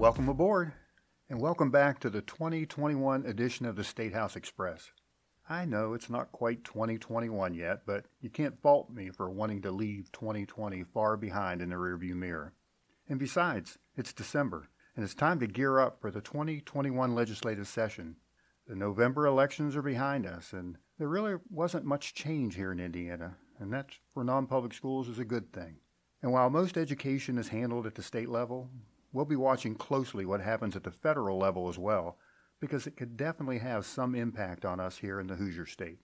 Welcome aboard, and welcome back to the 2021 edition of the State House Express. I know it's not quite 2021 yet, but you can't fault me for wanting to leave 2020 far behind in the rearview mirror. And besides, it's December, and it's time to gear up for the 2021 legislative session. The November elections are behind us, and there really wasn't much change here in Indiana, and that for non-public schools is a good thing. And while most education is handled at the state level, we'll be watching closely what happens at the federal level as well, because it could definitely have some impact on us here in the Hoosier State.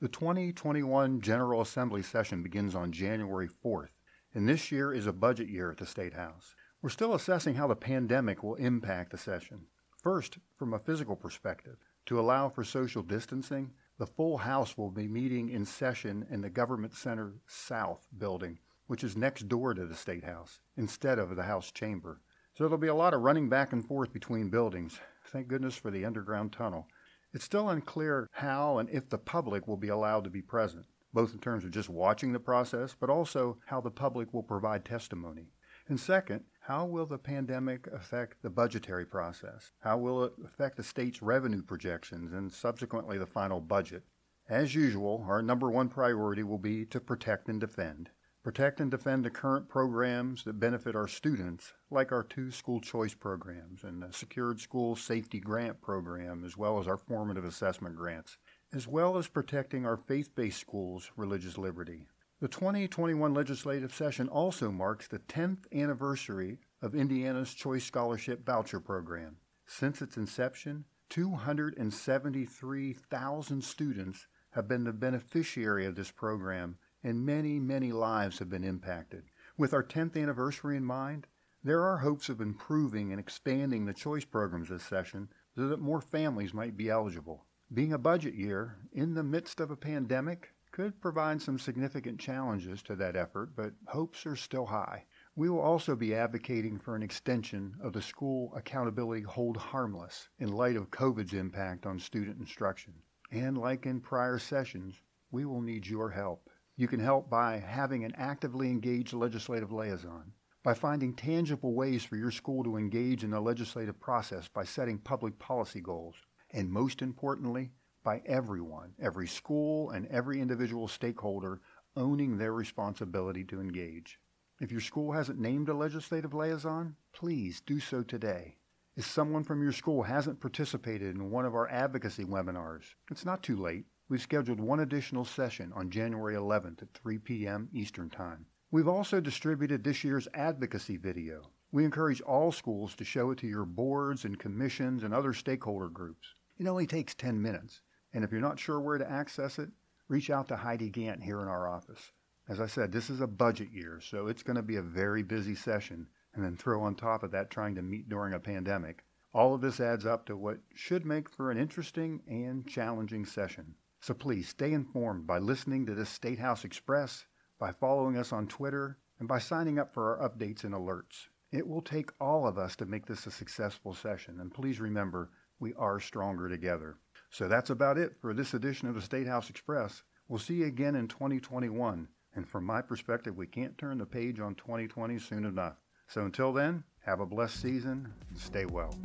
The 2021 General Assembly session begins on January 4th, and this year is a budget year at the State House. We're still assessing how the pandemic will impact the session. First, from a physical perspective, to allow for social distancing, the full House will be meeting in session in the Government Center South building which is next door to the State House, instead of the House chamber. So there'll be a lot of running back and forth between buildings. Thank goodness for the underground tunnel. It's still unclear how and if the public will be allowed to be present, both in terms of just watching the process, but also how the public will provide testimony. And second, how will the pandemic affect the budgetary process? How will it affect the state's revenue projections and subsequently the final budget? As usual, our number one priority will be to protect and defend. Protect and defend the current programs that benefit our students, like our two school choice programs and the Secured School Safety Grant Program, as well as our formative assessment grants, as well as protecting our faith based schools' religious liberty. The 2021 legislative session also marks the 10th anniversary of Indiana's Choice Scholarship Voucher Program. Since its inception, 273,000 students have been the beneficiary of this program and many, many lives have been impacted. With our 10th anniversary in mind, there are hopes of improving and expanding the choice programs this session so that more families might be eligible. Being a budget year in the midst of a pandemic could provide some significant challenges to that effort, but hopes are still high. We will also be advocating for an extension of the school accountability hold harmless in light of COVID's impact on student instruction. And like in prior sessions, we will need your help. You can help by having an actively engaged legislative liaison, by finding tangible ways for your school to engage in the legislative process by setting public policy goals, and most importantly, by everyone, every school and every individual stakeholder owning their responsibility to engage. If your school hasn't named a legislative liaison, please do so today. If someone from your school hasn't participated in one of our advocacy webinars, it's not too late. We've scheduled one additional session on January 11th at 3 p.m. Eastern Time. We've also distributed this year's advocacy video. We encourage all schools to show it to your boards and commissions and other stakeholder groups. It only takes 10 minutes, and if you're not sure where to access it, reach out to Heidi Gant here in our office. As I said, this is a budget year, so it's going to be a very busy session, and then throw on top of that trying to meet during a pandemic. All of this adds up to what should make for an interesting and challenging session. So please stay informed by listening to this State House Express, by following us on Twitter, and by signing up for our updates and alerts. It will take all of us to make this a successful session, and please remember, we are stronger together. So that's about it for this edition of the State House Express. We'll see you again in 2021, and from my perspective, we can't turn the page on 2020 soon enough. So until then, have a blessed season and stay well.